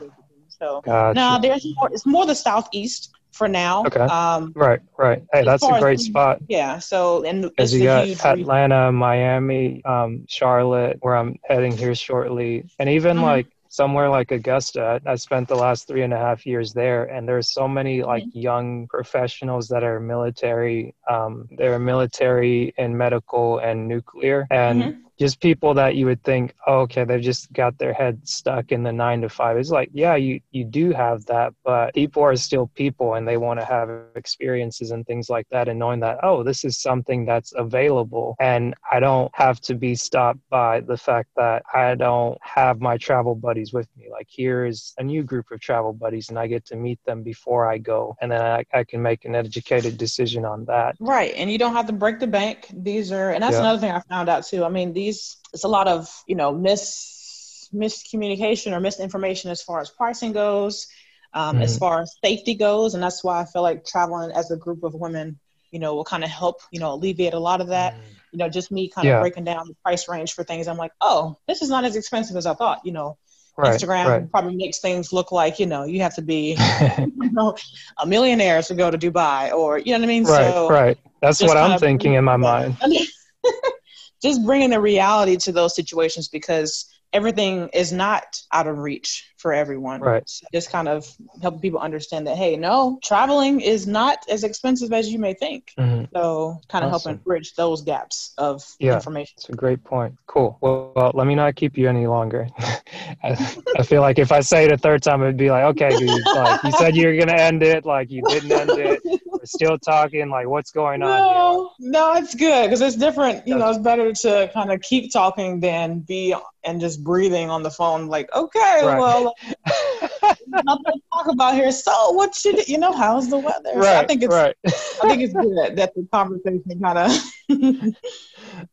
So gotcha. no, there's more. It's more the southeast for now. Okay. Um, Right, right. Hey, that's a great the- spot. yeah. So and it's you got huge. region. Atlanta, Miami, um, Charlotte, where I'm heading here shortly, and even Mhm. like somewhere like Augusta. I spent the last three and a half years there, and there's so many Mm-hmm. like young professionals that are military. Um, they're military and medical and nuclear, and Mhm. Just people that you would think, oh, okay, they've just got their head stuck in the nine to five. It's like, yeah, you you do have that, but people are still people, and they want to have experiences and things like that, and knowing that, oh, this is something that's available, and I don't have to be stopped by the fact that I don't have my travel buddies with me. Like here is a new group of travel buddies, and I get to meet them before I go, and then I, I can make an educated decision on that. Right, and you don't have to break the bank. These are, and that's Yeah. another thing I found out too. I mean, these it's a lot of you know mis miscommunication or misinformation as far as pricing goes, um, as Mhm. far as safety goes, and that's why I feel like traveling as a group of women, you know, will kind of help you know alleviate a lot of that. You know, just me kind of Yeah. breaking down the price range for things. I'm like, oh, this is not as expensive as I thought. You know, Right, Instagram right. probably makes things look like you know you have to be you know, a millionaire to go to Dubai or you know what I mean. right, so right. That's what I'm thinking in my mind. just bringing the reality to those situations because everything is not out of reach for everyone. Right. So just kind of helping people understand that hey, no, traveling is not as expensive as you may think. Mhm. So kind of Awesome. helping bridge those gaps of Yeah. information. It's a great point. Cool. Well, well, let me not keep you any longer. I, I feel like if I say it a third time, it'd be like, okay, dude, like you said you were gonna end it, like you didn't end it. Still talking. Like, what's going on? No, no, it's good because it's different. You know, it's better to kind of keep talking than be and just breathing on the phone. Like, okay, Right. well, here? nothing to talk about here. So, what should you know? How's the weather? So right. I think it's right. I think it's good that the conversation kind of.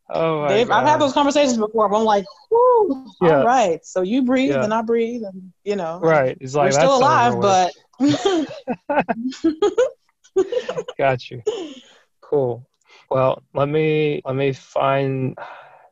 Oh my I've had those conversations before, but I'm like, whew, Yeah. all right. So you breathe Yeah. and I breathe, and you know, Right. It's like we're still alive, but. got you. Cool. Well, let me let me find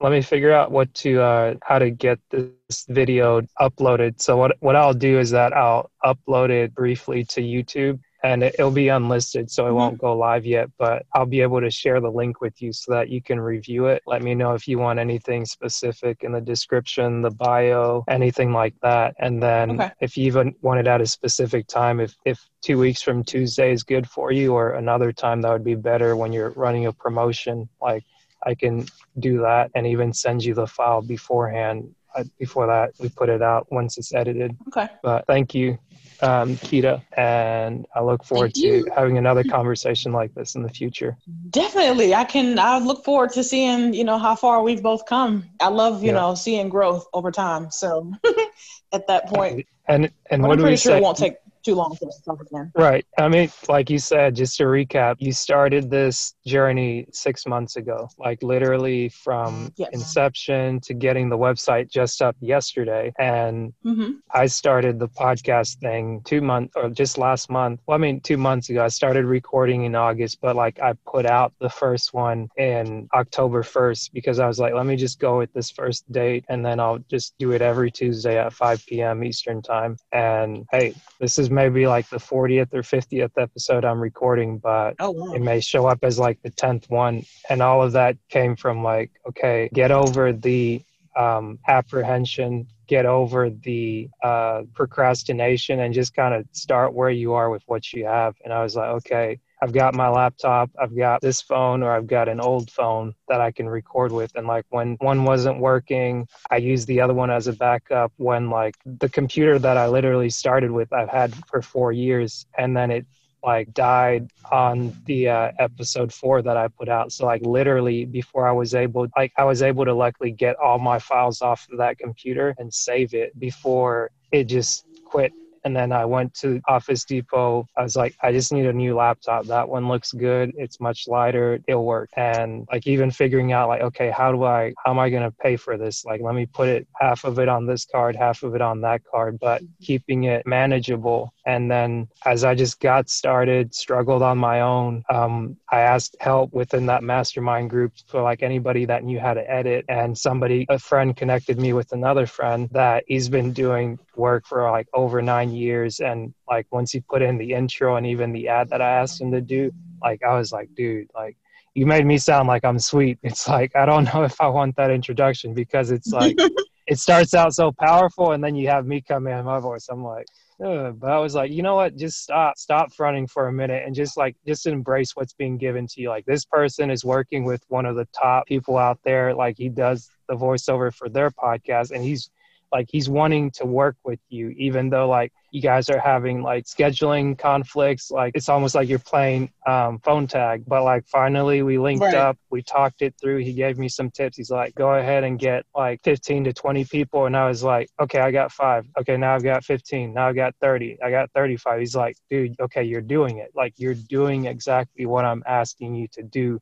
let me figure out what to uh, how to get this video uploaded. So what what I'll do is that I'll upload it briefly to YouTube, and it, it'll be unlisted, so it Mhm. won't go live yet. But I'll be able to share the link with you so that you can review it. Let me know if you want anything specific in the description, the bio, anything like that. And then Okay. if you even want it at a specific time, if if two weeks from Tuesday is good for you, or another time that would be better when you're running a promotion, like I can do that and even send you the file beforehand. Uh, before that, we put it out once it's edited. okay. But thank you, um, Kita, and I look forward Thank to you. having another conversation like this in the future. Definitely, I can. I look forward to seeing you know how far we've both come. I love you Yeah. know seeing growth over time. So at that point, And and what I'm do pretty we sure say? it won't take too long for talk again. Right. I mean, like you said, just to recap, you started this journey six months ago, like literally from Yes. inception to getting the website just up yesterday. And hmm I started the podcast thing two months or just last month. Well, I mean, two months ago. I started recording in August, but like I put out the first one in October 1st because I was like, let me just go with this first date and then I'll just do it every Tuesday at 5 p.m. Eastern time. And hey, this is maybe like the 40th or 50th episode I'm recording, but Oh wow. it may show up as like the 10th one and all of that came from like okay get over the um, apprehension get over the uh, procrastination and just kind of start where you are with what you have and i was like okay i've got my laptop i've got this phone or i've got an old phone that i can record with and like when one wasn't working i used the other one as a backup when like the computer that i literally started with i've had for four years and then it like died on the uh, episode four that I put out. So like literally before I was able, like I was able to luckily get all my files off of that computer and save it before it just quit And then I went to Office Depot. I was like, I just need a new laptop. That one looks good. It's much lighter. It'll work. And like even figuring out like, okay, how do I, how am I going to pay for this? Like, let me put it half of it on this card, half of it on that card, but keeping it manageable. And then as I just got started, struggled on my own, um, I asked help within that mastermind group for like anybody that knew how to edit. And somebody, a friend connected me with another friend that he's been doing work for like over nine years. And like once he put in the intro and even the ad that I asked him to do, like I was like, dude, like you made me sound like I'm sweet. It's like I don't know if I want that introduction because it's like it starts out so powerful and then you have me come in my voice. I'm like, Ugh. but I was like, you know what? Just stop, stop fronting for a minute and just like just embrace what's being given to you. Like this person is working with one of the top people out there. Like he does the voiceover for their podcast and he's like he's wanting to work with you even though like you guys are having like scheduling conflicts like it's almost like you're playing um, phone tag. But like finally we linked Right. up we talked it through he gave me some tips. He's like go ahead and get like 15 to 20 people. And i was like okay i got five. Okay now i've got 15 now i've got 30 i got 35 he's like dude okay you're doing it. Like you're doing exactly what i'm asking you to do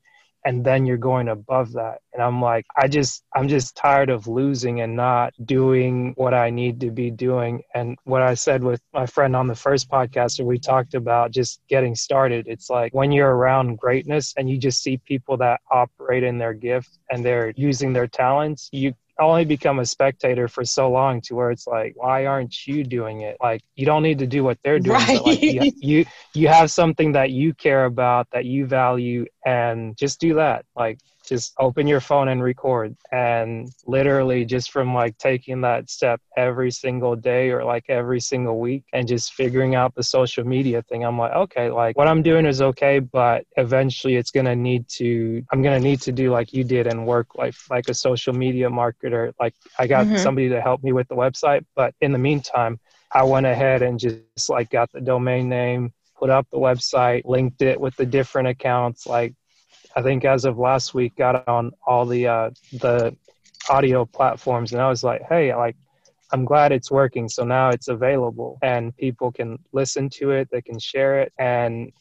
and then you're going above that. And i'm like i just i'm just tired of losing and not doing what i need to be doing. And what i said with my friend on the first podcast where we talked about just getting started it's like when you're around greatness and you just see people that operate in their gift and they're using their talents you only become a spectator for so long to where it's like why aren't you doing it like you don't need to do what they're doing but like you, Right. you you have something that you care about that you value and just do that like just open your phone and record and literally just from like taking that step every single day or like every single week and just figuring out the social media thing i'm like okay like what i'm doing is okay but eventually it's going to need to i'm going to need to do like you did and work like like a social media marketer like i got Mhm. somebody to help me with the website but in the meantime i went ahead and just like got the domain name put up the website linked it with the different accounts like I think as of last week, got on all the uh, the audio platforms, and I was like, hey, like I'm glad it's working. So now it's available, and people can listen to it, they can share it, and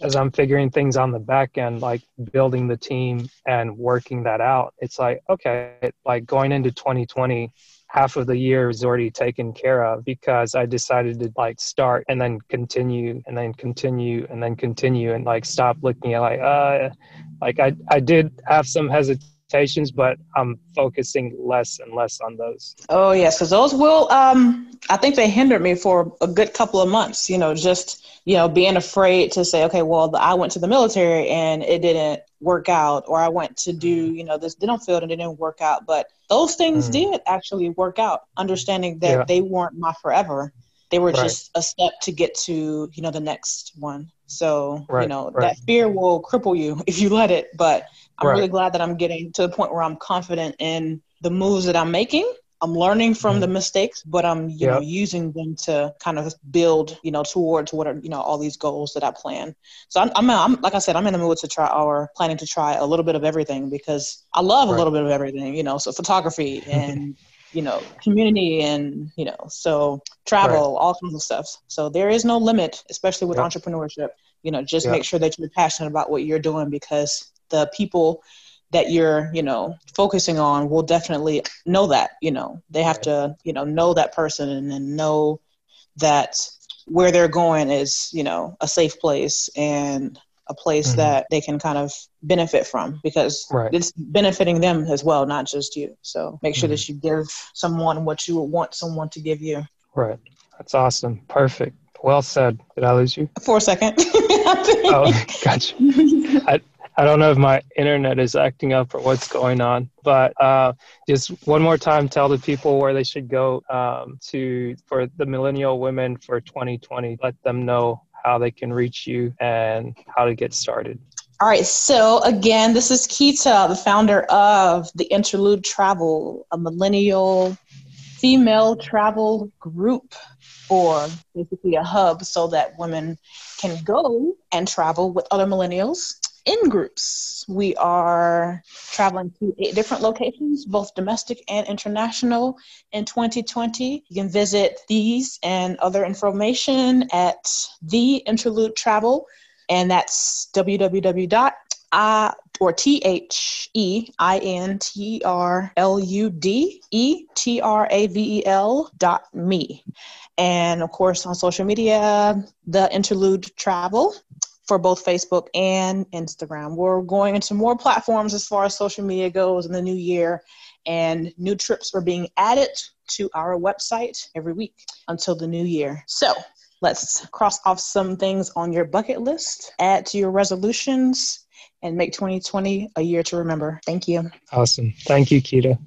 as I'm figuring things on the back end, like building the team and working that out, it's like okay, like going into 2020 half of the year is already taken care of because I decided to like start and then continue and then continue and then continue and like stop looking at like uh like I I did have some hesitations but I'm focusing less and less on those. Oh yes, because those will. Um, I think they hindered me for a good couple of months. You know, just you know, being afraid to say, okay, well, I went to the military and it didn't work out, or I went to do you know this dental field and it didn't work out. But those things Mm. did actually work out. Understanding that Yeah. they weren't my forever. They were Right. just a step to get to you know the next one. So you know right. that fear will cripple you if you let it. But I'm Right. really glad that I'm getting to the point where I'm confident in the moves that I'm making. I'm learning from Mhm. the mistakes, but I'm you know using them to kind of build you know towards what are you know all these goals that I plan. So I'm, I'm, I'm like I said, I'm in the mood to try or planning to try a little bit of everything because I love a little bit of everything. You know, so photography and you know community and you know so travel, all kinds of stuff. So there is no limit, especially with Yep. entrepreneurship. You know, just Yep. make sure that you're passionate about what you're doing because the people that you're you know focusing on will definitely know that you know they have to you know know that person and then know that where they're going is you know a safe place and a place Mhm. that they can kind of benefit from because Right. it's benefiting them as well not just you so make sure that you give someone what you would want someone to give you Right. That's awesome. Perfect. Well said. Did I lose you? for a second Oh, gotcha. I, I don't know if my internet is acting up or what's going on, but uh, just one more time, tell the people where they should go um, to for the Millennial Women for 2020. Let them know how they can reach you and how to get started. All right, so again, this is Kita, the founder of the Interlude Travel, a millennial female travel group, or basically a hub so that women can go and travel with other millennials in groups. We are traveling to eight different locations, both domestic and international, in 2020. You can visit these and other information at The Interlude Travel, and that's www I or T H E I N T R L U D E T R A V E L dot me. And of course, on social media, the interlude travel for both Facebook and Instagram. We're going into more platforms as far as social media goes in the new year, and new trips are being added to our website every week until the new year. So, let's cross off some things on your bucket list, add to your resolutions, and make 2020 a year to remember. Thank you. Awesome. Thank you, Kita.